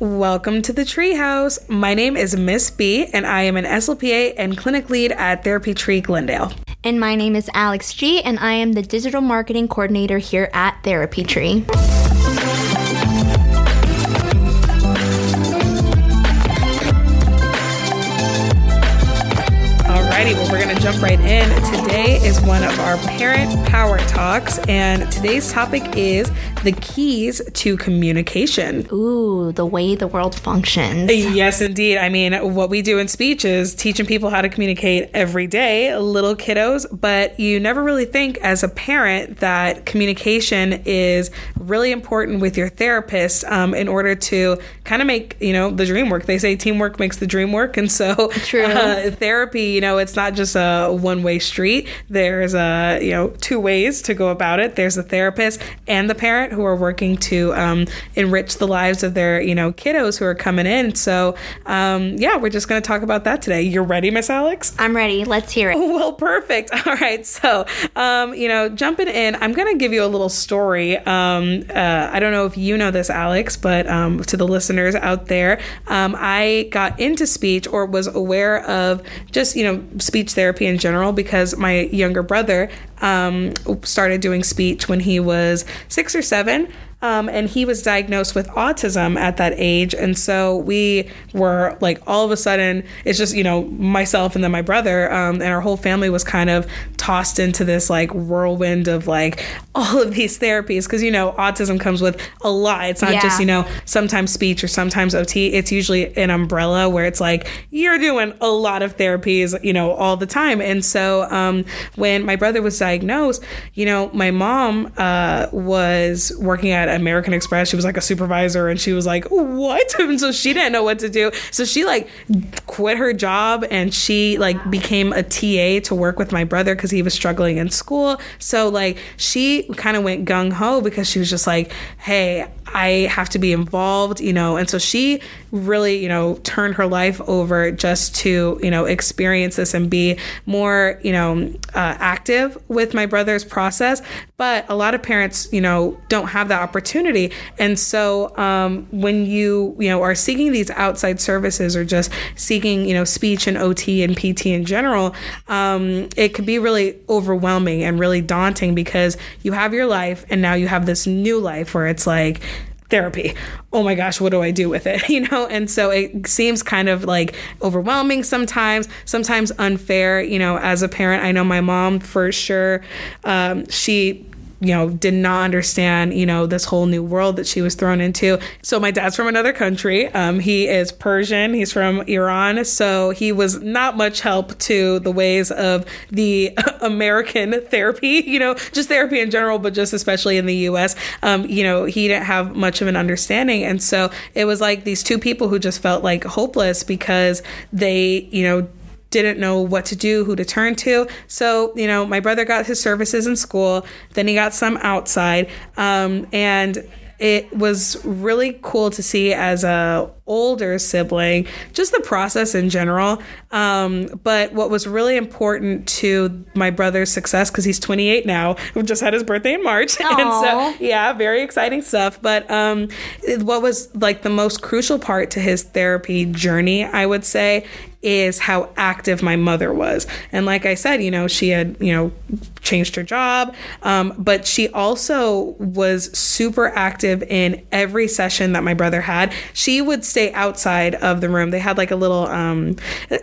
Welcome to the Treehouse. My name is Miss B, and I am an SLPA and clinic lead at Therapy Tree Glendale. And my name is Alex G, and I am the digital marketing coordinator here at Therapy Tree. Alrighty, well, we're going to jump right in. Today is one of our parent power talks, and today's topic is the keys to communication. Ooh, the way the world functions. Yes, indeed. I mean, what we do in speech is teaching people how to communicate every day, little kiddos, but you never really think as a parent that communication is really important with your therapist um, in order to kind of make, you know, the dream work. They say teamwork makes the dream work. And so. Uh, therapy, you know, it's not just a one way street. There's a, you know, two ways to go about it. There's the therapist and the parent who are working to um, enrich the lives of their, you know, kiddos who are coming in. So, um, yeah, we're just going to talk about that today. You're ready, Miss Alex? I'm ready. Let's hear it. Well, perfect. All right. So, um, you know, jumping in, I'm going to give you a little story. Um, uh, I don't know if you know this, Alex, but um, to the listeners out there, um, I got into speech or was aware of just, you know, speech therapy in general because my younger brother um, started doing speech when he was six or seven. Um, and he was diagnosed with autism at that age. And so we were like, all of a sudden, it's just, you know, myself and then my brother, um, and our whole family was kind of tossed into this like whirlwind of like all of these therapies. Cause, you know, autism comes with a lot. It's not Yeah. just, you know, sometimes speech or sometimes OT. It's usually an umbrella where it's like, you're doing a lot of therapies, you know, all the time. And so um, when my brother was diagnosed, you know, my mom uh, was working at American Express. She was like a supervisor and she was like, what? And so she didn't know what to do. So she like quit her job and she like became a TA to work with my brother because he was struggling in school. So like she kind of went gung ho because she was just like, hey, I have to be involved, you know. And so she really, you know, turned her life over just to, you know, experience this and be more, you know, uh, active with my brother's process. But a lot of parents, you know, don't have that opportunity. And so um, when you, you know, are seeking these outside services or just seeking, you know, speech and OT and PT in general, um, it could be really overwhelming and really daunting because you have your life and now you have this new life where it's like, therapy. Oh my gosh, what do I do with it? You know, and so it seems kind of like overwhelming sometimes, sometimes unfair. You know, as a parent, I know my mom for sure, um, she you know, did not understand, you know, this whole new world that she was thrown into. So my dad's from another country. Um, he is Persian. He's from Iran. So he was not much help to the ways of the American therapy, you know, just therapy in general, but just especially in the US. Um, you know, he didn't have much of an understanding. And so it was like these two people who just felt like hopeless because they, you know, didn't know what to do, who to turn to. So, you know, my brother got his services in school, then he got some outside. Um, and it was really cool to see as a older sibling just the process in general um, but what was really important to my brother's success because he's 28 now we just had his birthday in march and so yeah very exciting stuff but um, what was like the most crucial part to his therapy journey i would say is how active my mother was. And like I said, you know, she had, you know, changed her job, um, but she also was super active in every session that my brother had. She would stay outside of the room. They had like a little, um,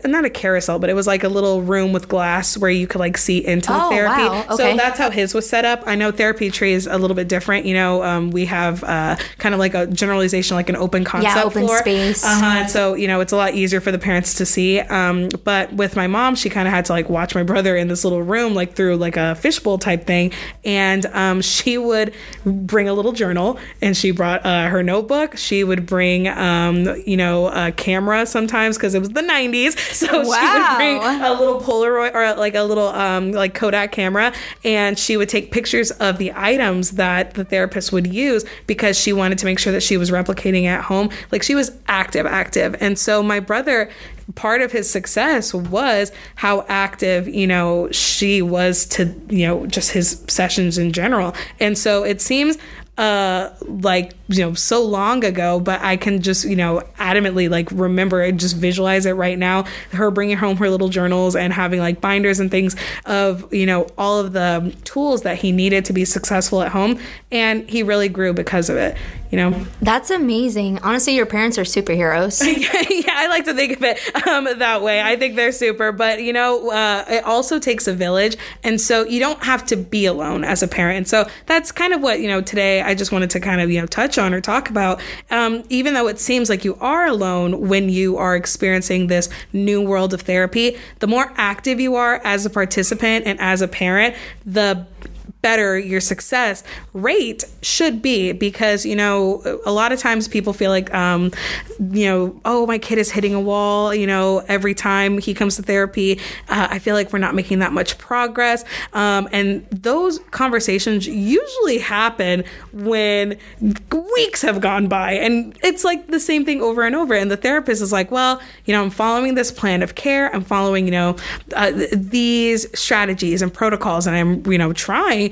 not a carousel, but it was like a little room with glass where you could like see into the Oh, therapy. wow. So that's how his was set up. I know therapy tree is a little bit different. You know, um, we have uh, kind of like a generalization, like an open concept yeah, open floor. space. Uh-huh. So, you know, it's a lot easier for the parents to see. Um, but with my mom, she kind of had to like watch my brother in this little room, like through like a fishbowl type thing. And um, she would bring a little journal and she brought uh, her notebook. She would bring, um, you know, a camera sometimes because it was the 90s. So she would bring a little Polaroid or like a little um, like Kodak camera and she would take pictures of the items that the therapist would use because she wanted to make sure that she was replicating at home. Like she was active, active. And so my brother part of his success was how active you know she was to you know just his sessions in general and so it seems uh, like you know so long ago, but I can just you know adamantly like remember and just visualize it right now. Her bringing home her little journals and having like binders and things of you know all of the tools that he needed to be successful at home, and he really grew because of it. You know, That's amazing. Honestly, your parents are superheroes. yeah, I like to think of it um, that way. I think they're super, but you know, uh, it also takes a village, and so you don't have to be alone as a parent. And so that's kind of what you know today. I just wanted to kind of you know touch on or talk about. Um, even though it seems like you are alone when you are experiencing this new world of therapy, the more active you are as a participant and as a parent, the better your success rate should be because you know a lot of times people feel like um, you know oh my kid is hitting a wall you know every time he comes to therapy uh, i feel like we're not making that much progress. Um, and those conversations usually happen when weeks have gone by and it's like the same thing over and over. And the therapist is like well you know i'm following this plan of care. I'm following you know uh, th- these strategies and protocols and i'm you know trying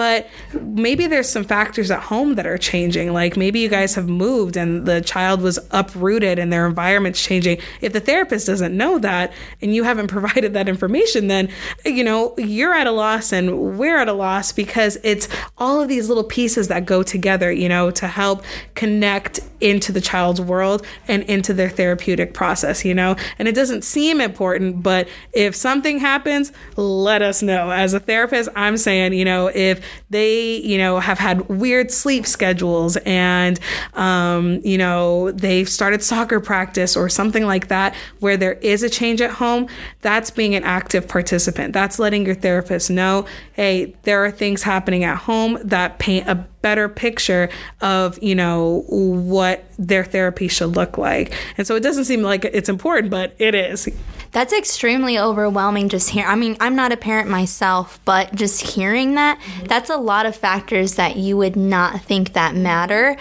but maybe there's some factors at home that are changing. Like maybe you guys have moved and the child was uprooted and their environment's changing. If the therapist doesn't know that and you haven't provided that information then you know you're at a loss and we're at a loss because it's all of these little pieces that go together you know to help connect into the child's world and into their therapeutic process you know? And it doesn't seem important but if something happens let us know. As a therapist i'm saying you know if they you know have had weird sleep schedules and um, you know they've started soccer practice or something like that where there is a change at home that's being an active participant. That's letting your therapist know hey there are things happening at home that paint a better picture of you know what their therapy should look like. And so it doesn't seem like it's important but it is That's extremely overwhelming just here. I mean, I'm not a parent myself, but just hearing that, that's a lot of factors that you would not think that matter.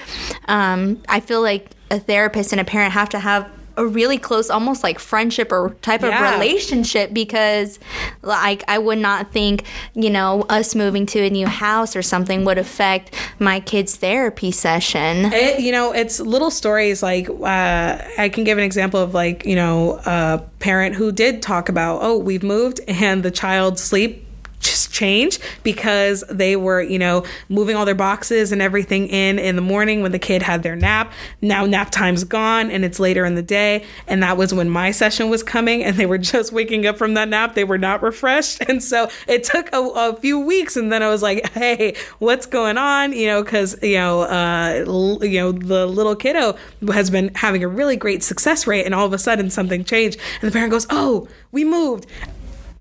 Um, I feel like a therapist and a parent have to have a really close almost like friendship or type Yeah. of relationship because like I would not think, you know, us moving to a new house or something would affect my kid's therapy session. It, you know, it's little stories like uh, I can give an example of like you know a parent who did talk about oh we've moved and the child sleep just changed because they were you know moving all their boxes and everything in in the morning when the kid had their nap. Now nap time's gone and it's later in the day. And that was when my session was coming and they were just waking up from that nap. They were not refreshed. And so it took a, a few weeks and then i was like hey what's going on? You know because you know uh l- you know the little kiddo has been having a really great success rate and all of a sudden something changed. And the parent goes oh we moved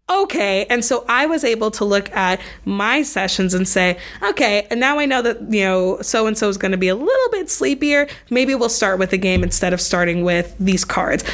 okay. And so i was able to look at my sessions and say okay and now i know that you know so and so is going to be a little bit sleepier. Maybe we'll start with a game instead of starting with these cards.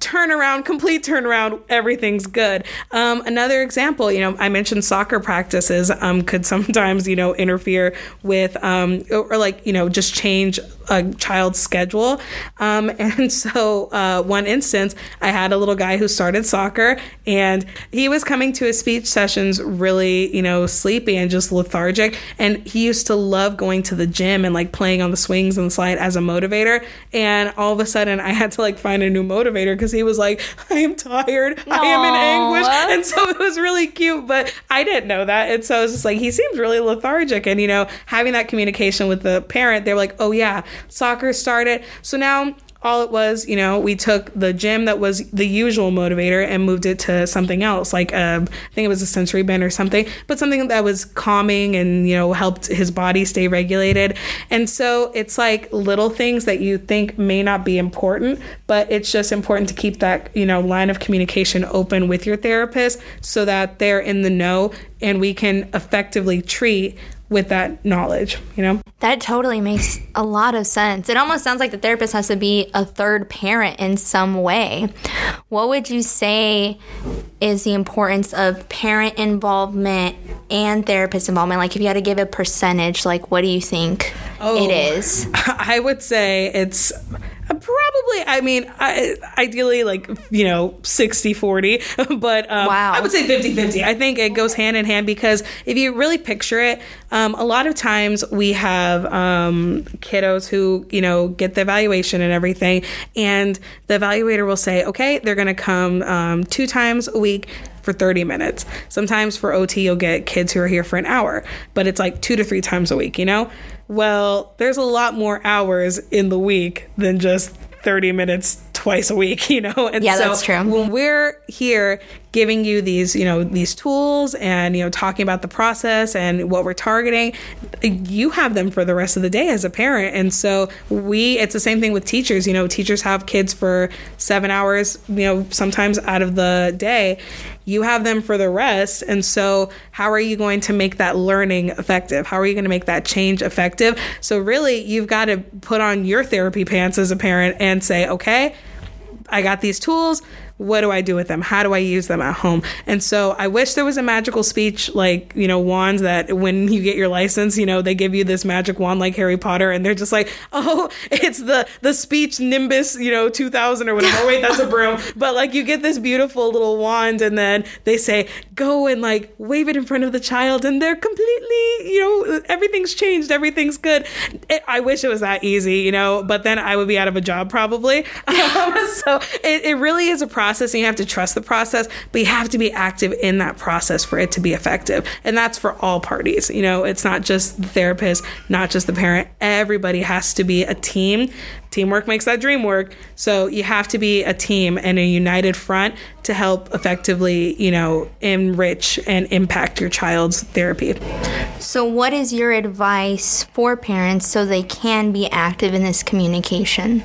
Turnaround complete turnaround everything's good. Um, another example you know i mentioned soccer practices um, could sometimes you know interfere with um, or, or like you know just change a child's schedule. Um, and so uh, one instance i had a little guy who started soccer and he was coming to his speech sessions really you know sleepy and just lethargic. And he used to love going to the gym and like playing on the swings and the slide as a motivator. And all of a sudden i had to like find a new motivator because he was like i am tired. I am in anguish. And so it was really cute but i didn't know that. And so it was just like he seems really lethargic. And you know having that communication with the parent they're like oh yeah soccer started so now all it was, you know, we took the gym that was the usual motivator and moved it to something else, like um, I think it was a sensory bin or something, but something that was calming and you know helped his body stay regulated. And so it's like little things that you think may not be important, but it's just important to keep that you know line of communication open with your therapist so that they're in the know and we can effectively treat with that knowledge. You know. That totally makes a lot of sense. It almost sounds like the therapist has to be a third parent in some way. What would you say is the importance of parent involvement and therapist involvement? Like, if you had to give a percentage, like, what do you think Oh. it is? I would say it's probably I mean, I, ideally, like, you know, 60 40, but um, Wow. I would say 50 50. I think it goes hand in hand because if you really picture it, um, a lot of times we have um, kiddos who, you know, get the evaluation and everything, and the evaluator will say, okay, they're going to come um, two times a week for 30 minutes. Sometimes for OT, you'll get kids who are here for an hour, but it's like two to three times a week, you know? Well, there's a lot more hours in the week than just 30 minutes twice a week, you know? And Yeah, that's true. When we're here giving you these, you know, these tools and, you know, talking about the process and what we're targeting, you have them for the rest of the day as a parent. And so we, it's the same thing with teachers. You know, teachers have kids for seven hours, you know, sometimes out of the day. You have them for the rest. And so, how are you going to make that learning effective? How are you going to make that change effective? So, really, you've got to put on your therapy pants as a parent and say, okay, I got these tools. What do I do with them? How do I use them at home? And so I wish there was a magical speech like, you know, wands that when you get your license, you know, they give you this magic wand like Harry Potter and they're just like, oh, it's the the speech Nimbus, you know, 2000 or whatever. Oh, wait, that's a broom. But like you get this beautiful little wand and then they say, go and like wave it in front of the child and they're completely, you know, everything's changed. Everything's good. It, I wish it was that easy, you know, but then I would be out of a job probably. Um, so it, it really is a process and you have to trust the process, but you have to be active in that process for it to be effective. And that's for all parties. You know, it's not just the therapist, not just the parent. Everybody has to be a team. Teamwork makes that dream work. So you have to be a team and a united front to help effectively, you know, enrich and impact your child's therapy. So, what is your advice for parents so they can be active in this communication?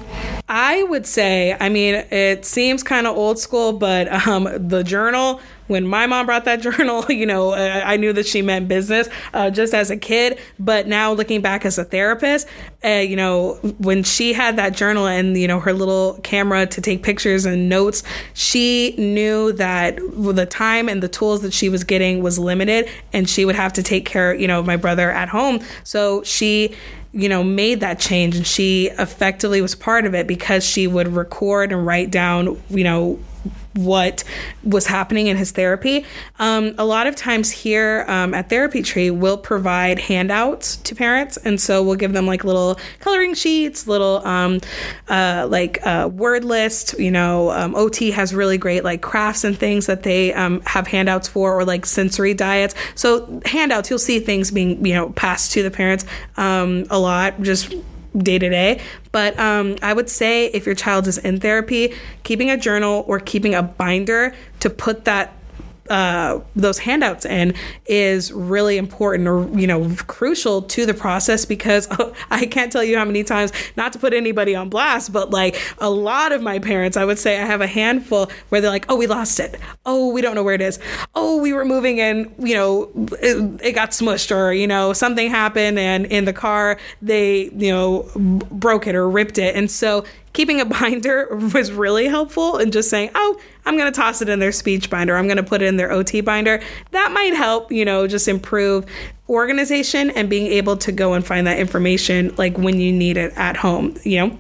I would say, I mean, it seems kind of old school, but um, the journal, when my mom brought that journal, you know, I, I knew that she meant business uh, just as a kid. But now looking back as a therapist, uh, you know, when she had that journal and, you know, her little camera to take pictures and notes, she knew that the time and the tools that she was getting was limited and she would have to take care, you know, of my brother at home. So she, you know, made that change and she effectively was part of it because she would record and write down, you know, what was happening in his therapy. Um, a lot of times here um, at Therapy Tree, we'll provide handouts to parents, and so we'll give them like little coloring sheets, little um, uh, like uh, word list. You know, um, OT has really great like crafts and things that they um, have handouts for, or like sensory diets. So handouts, you'll see things being you know passed to the parents um, a lot, just day to day. But um, I would say if your child is in therapy, keeping a journal or keeping a binder to put that uh, those handouts in is really important or you know crucial to the process because I can't tell you how many times not to put anybody on blast but like a lot of my parents I would say I have a handful where they're like oh we lost it. Oh we don't know where it is. Oh we were moving and you know it, it got smushed or you know something happened and in the car they you know broke it or ripped it. And so keeping a binder was really helpful and just saying, oh, I'm going to toss it in their speech binder. I'm going to put it in their OT binder. That might help, you know, just improve organization and being able to go and find that information like when you need it at home, you know?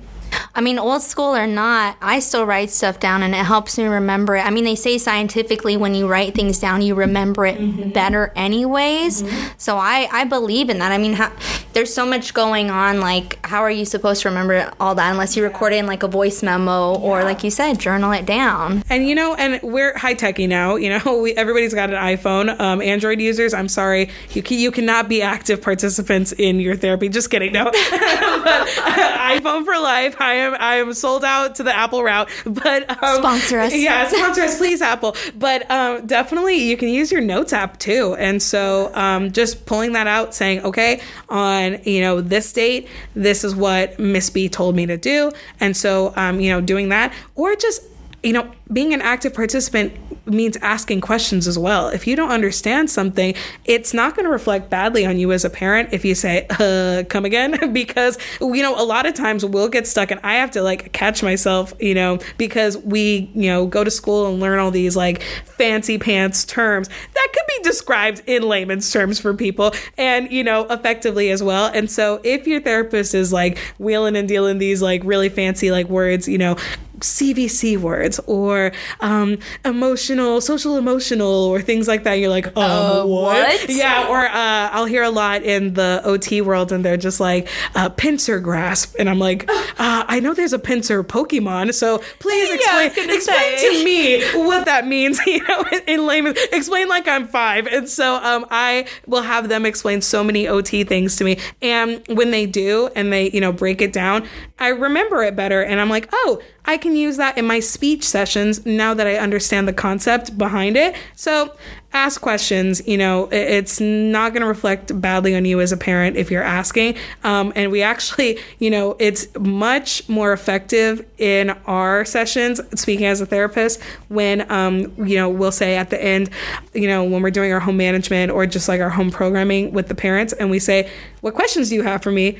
I mean, old school or not, I still write stuff down and it helps me remember it. I mean, they say scientifically when you write things down, you remember it mm-hmm. better, anyways. Mm-hmm. So I, I believe in that. I mean, how, there's so much going on. Like, how are you supposed to remember all that unless you record it in like a voice memo yeah. or, like you said, journal it down? And you know, and we're high techy now. You know, we, everybody's got an iPhone. Um, Android users, I'm sorry, you can, you cannot be active participants in your therapy. Just kidding, no. but, uh, iPhone for life. I am I am sold out to the Apple route. But um, sponsor us. Yeah, sponsor us, please, Apple. But um, definitely, you can use your Notes app too. And so, um, just pulling that out, saying, okay, on you know this date, this is what Miss B told me to do, and so um, you know doing that, or just you know, being an active participant means asking questions as well. If you don't understand something, it's not going to reflect badly on you as a parent if you say, uh, come again, because, you know, a lot of times we'll get stuck and I have to like catch myself, you know, because we, you know, go to school and learn all these like fancy pants terms could be described in layman's terms for people and, you know, effectively as well. And so if your therapist is like wheeling and dealing these like really fancy like words, you know, CVC words or um, emotional, social emotional, or things like that. You're like, um, uh, what? what? Yeah, or uh, I'll hear a lot in the OT world, and they're just like uh, pincer grasp, and I'm like, uh, I know there's a Pinsir Pokemon, so please explain yeah, explain say. to me what that means. You know, in, in layman, explain like I'm five, and so um, I will have them explain so many OT things to me, and when they do, and they you know break it down, I remember it better, and I'm like, oh, I can use that in my speech sessions now that I understand the concept behind it. So ask questions. You know, it's not going to reflect badly on you as a parent if you're asking. Um, and we actually, you know, it's much more effective in our sessions, speaking as a therapist, when, um, you know, we'll say at the end, you know, when we're doing our home management or just like our home programming with the parents, and we say, What questions do you have for me?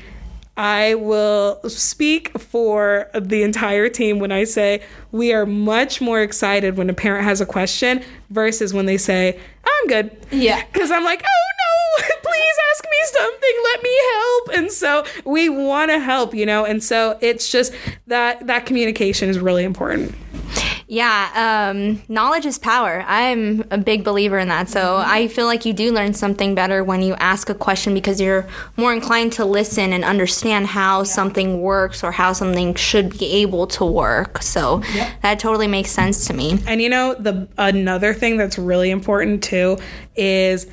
I will speak for the entire team when I say we are much more excited when a parent has a question versus when they say, I'm good. Yeah. Because I'm like, oh no, please ask me something. Let me help. And so we want to help, you know? And so it's just that that communication is really important. Yeah, um, knowledge is power. I'm a big believer in that. So mm-hmm. I feel like you do learn something better when you ask a question because you're more inclined to listen and understand how yeah. something works or how something should be able to work. So that totally makes sense to me. And you know, the another thing that's really important too is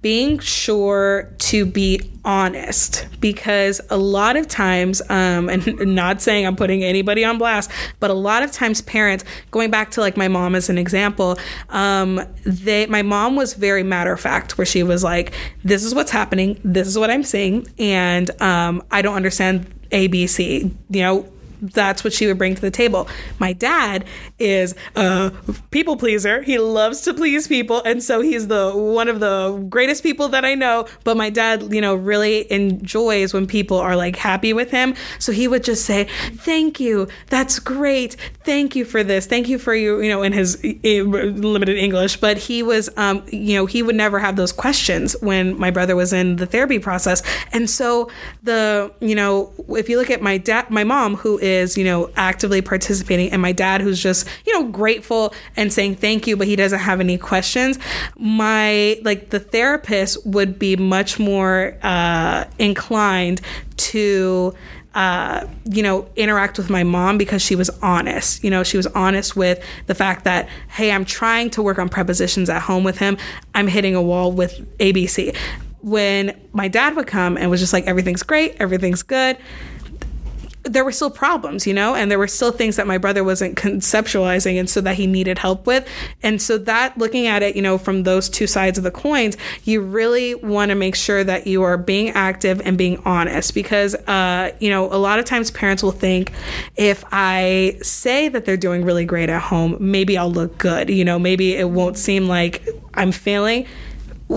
being sure to be honest because a lot of times um, and not saying i'm putting anybody on blast but a lot of times parents going back to like my mom as an example um, they my mom was very matter of fact where she was like this is what's happening. This is what i'm seeing. And um, i don't understand abc you know that's what she would bring to the table. My dad is a people pleaser. He loves to please people, and so he's the one of the greatest people that I know. But my dad, you know, really enjoys when people are like happy with him. So he would just say, "Thank you. That's great. Thank you for this. Thank you for you." You know, in his limited English, but he was, um, you know, he would never have those questions when my brother was in the therapy process, and so the, you know, if you look at my dad, my mom, who is, you know, actively participating, and my dad who's just, you know, grateful and saying thank you, but he doesn't have any questions. My, like, the therapist would be much more uh, inclined to. Uh, you know, interact with my mom because she was honest. You know, she was honest with the fact that, hey, I'm trying to work on prepositions at home with him. I'm hitting a wall with ABC. When my dad would come and was just like, everything's great, everything's good there were still problems, you know, and there were still things that my brother wasn't conceptualizing and so that he needed help with. And so that looking at it, you know, from those two sides of the coins, you really want to make sure that you are being active and being honest because uh, you know, a lot of times parents will think if I say that they're doing really great at home, maybe I'll look good, you know, maybe it won't seem like I'm failing.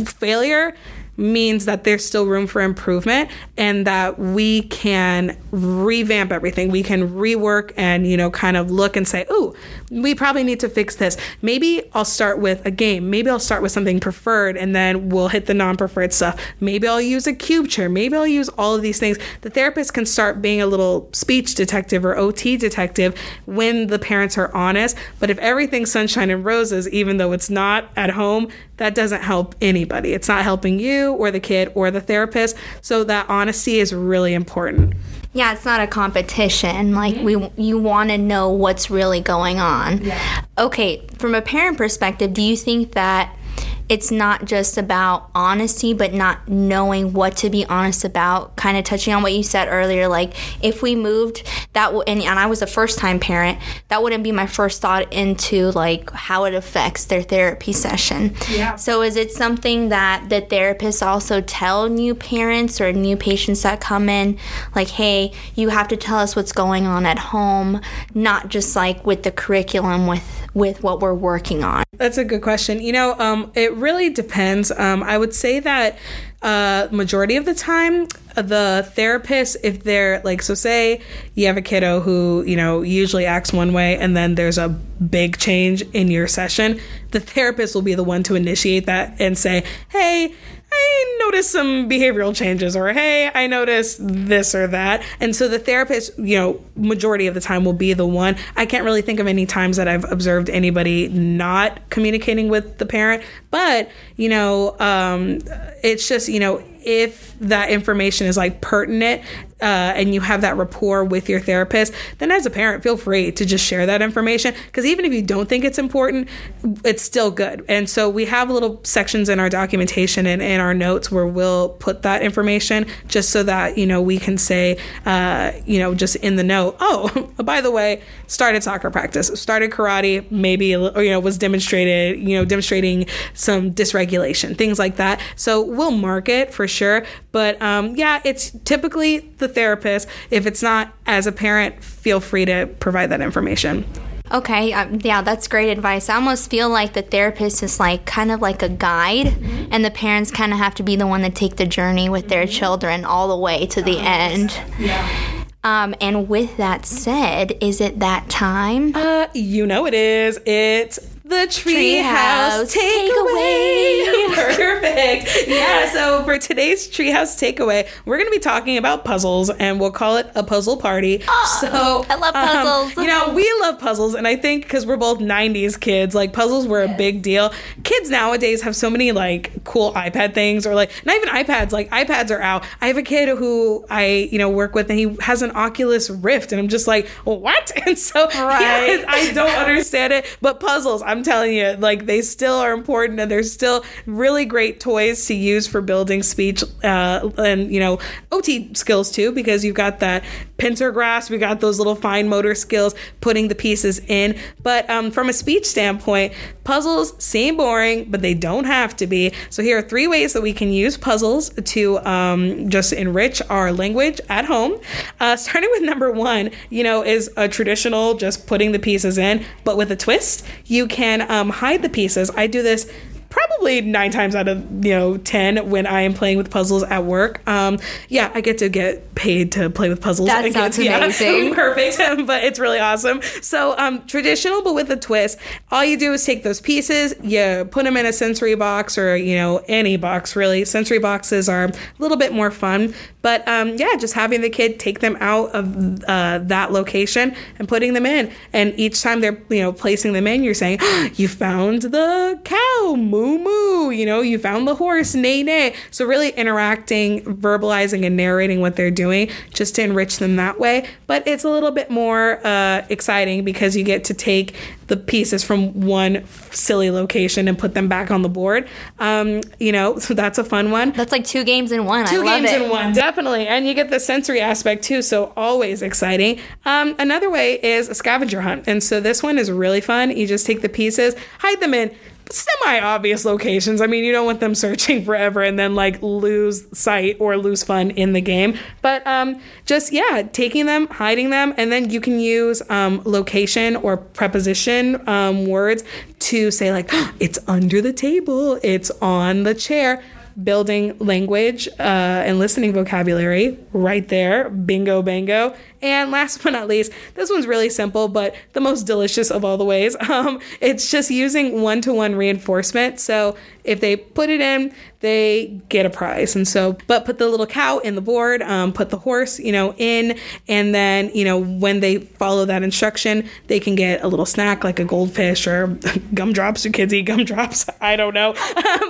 Failure means that there's still room for improvement and that we can revamp everything. We can rework and, you know, kind of look and say, oh, we probably need to fix this. Maybe I'll start with a game. Maybe I'll start with something preferred and then we'll hit the non preferred stuff. Maybe I'll use a cube chair. Maybe I'll use all of these things. The therapist can start being a little speech detective or OT detective when the parents are honest. But if everything's sunshine and roses, even though it's not at home, that doesn't help anybody. It's not helping you or the kid or the therapist. So that honesty is really important. Yeah, it's not a competition. Like mm-hmm. we you want to know what's really going on. Yeah. Okay, from a parent perspective, do you think that it's not just about honesty, but not knowing what to be honest about. Kind of touching on what you said earlier, like if we moved that, w- and, and I was a first time parent, that wouldn't be my first thought into like how it affects their therapy session. Yeah. So is it something that the therapists also tell new parents or new patients that come in, like, hey, you have to tell us what's going on at home, not just like with the curriculum with with what we're working on? That's a good question. You know, um, it really depends. Um, I would say that uh, majority of the time, the therapist, if they're like, so say you have a kiddo who, you know, usually acts one way and then there's a big change in your session, the therapist will be the one to initiate that and say, hey, I noticed some behavioral changes, or hey, I noticed this or that. And so the therapist, you know, majority of the time will be the one. I can't really think of any times that I've observed anybody not communicating with the parent, but, you know, um, it's just, you know, if that information is like pertinent uh, and you have that rapport with your therapist, then as a parent, feel free to just share that information. Because even if you don't think it's important, it's still good. And so we have little sections in our documentation and in our notes where we'll put that information just so that, you know, we can say, uh, you know, just in the note, oh, by the way, started soccer practice, started karate, maybe, or, you know, was demonstrated, you know, demonstrating some dysregulation, things like that. So we'll mark it for sure. But um, yeah, it's typically the therapist. If it's not as a parent, feel free to provide that information. Okay, um, yeah, that's great advice. I almost feel like the therapist is like kind of like a guide, mm-hmm. and the parents kind of have to be the one that take the journey with their mm-hmm. children all the way to the end. Yeah. Um, and with that said, is it that time? Uh, you know it is. It's the treehouse takeaway. Take Perfect. Yeah. So for today's treehouse takeaway, we're going to be talking about puzzles, and we'll call it a puzzle party. Oh, so I love um, puzzles. Um, you know, we love puzzles, and I think because we're both '90s kids, like puzzles were yes. a big deal. Kids nowadays have so many like cool iPad things, or like not even iPads. Like iPads are out. I have a kid who I you know work with, and he has an Oculus Rift, and I'm just like, what? And so right. yeah, I don't understand it, but puzzles. I'm telling you, like they still are important and they're still really great toys to use for building speech uh, and you know OT skills too, because you've got that pincer grasp, we got those little fine motor skills, putting the pieces in. But um, from a speech standpoint, puzzles seem boring, but they don't have to be. So here are three ways that we can use puzzles to um, just enrich our language at home. Uh, starting with number one, you know, is a traditional just putting the pieces in, but with a twist. You can um, hide the pieces. I do this probably nine times out of you know ten when I am playing with puzzles at work. Um, yeah, I get to get paid to play with puzzles. That sounds amazing. Yeah, perfect, but it's really awesome. So um, traditional, but with a twist. All you do is take those pieces, you put them in a sensory box or you know any box really. Sensory boxes are a little bit more fun, but um, yeah, just having the kid take them out of uh, that location and putting them in, and each time they're you know placing them in, you're saying, oh, "You found the cow." Moo moo, you know, you found the horse, neigh neigh. So really interacting, verbalizing, and narrating what they're doing just to enrich them that way. But it's a little bit more uh, exciting because you get to take the pieces from one silly location and put them back on the board. Um, you know, so that's a fun one. That's like two games in one. Two games it. in one, definitely. And you get the sensory aspect too, so always exciting. Um, another way is a scavenger hunt. And so this one is really fun. You just take the pieces, hide them in semi obvious locations. I mean, you don't want them searching forever and then like lose sight or lose fun in the game. But um, just yeah, taking them, hiding them, and then you can use um, location or preposition um, words to say like it's under the table, it's on the chair building language uh, and listening vocabulary right there. Bingo, bango. And last but not least, this one's really simple, but the most delicious of all the ways. Um, it's just using one to one reinforcement. So if they put it in, they get a prize. And so, but put the little cow in the board, um, put the horse, you know, in, and then, you know, when they follow that instruction, they can get a little snack like a goldfish or gumdrops. Do kids eat gumdrops? I don't know.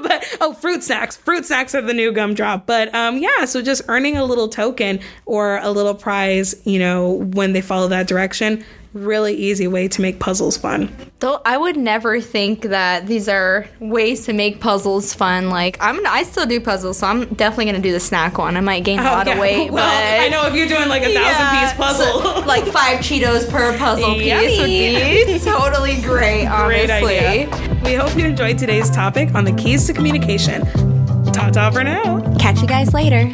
but, oh, fruit snacks. Fruit snacks are the new gumdrop. But um, yeah, so just earning a little token or a little prize, you know, when they follow that direction really easy way to make puzzles fun. Though I would never think that these are ways to make puzzles fun. Like I'm, I still do puzzles, so I'm definitely gonna do the snack one. I might gain a oh, lot yeah. of weight, well, but I know if you're doing like a thousand yeah, piece puzzle, so, like five Cheetos per puzzle piece would be totally great. Honestly. Great idea. We hope you enjoyed today's topic on the keys to communication. Ta ta for now. Catch you guys later.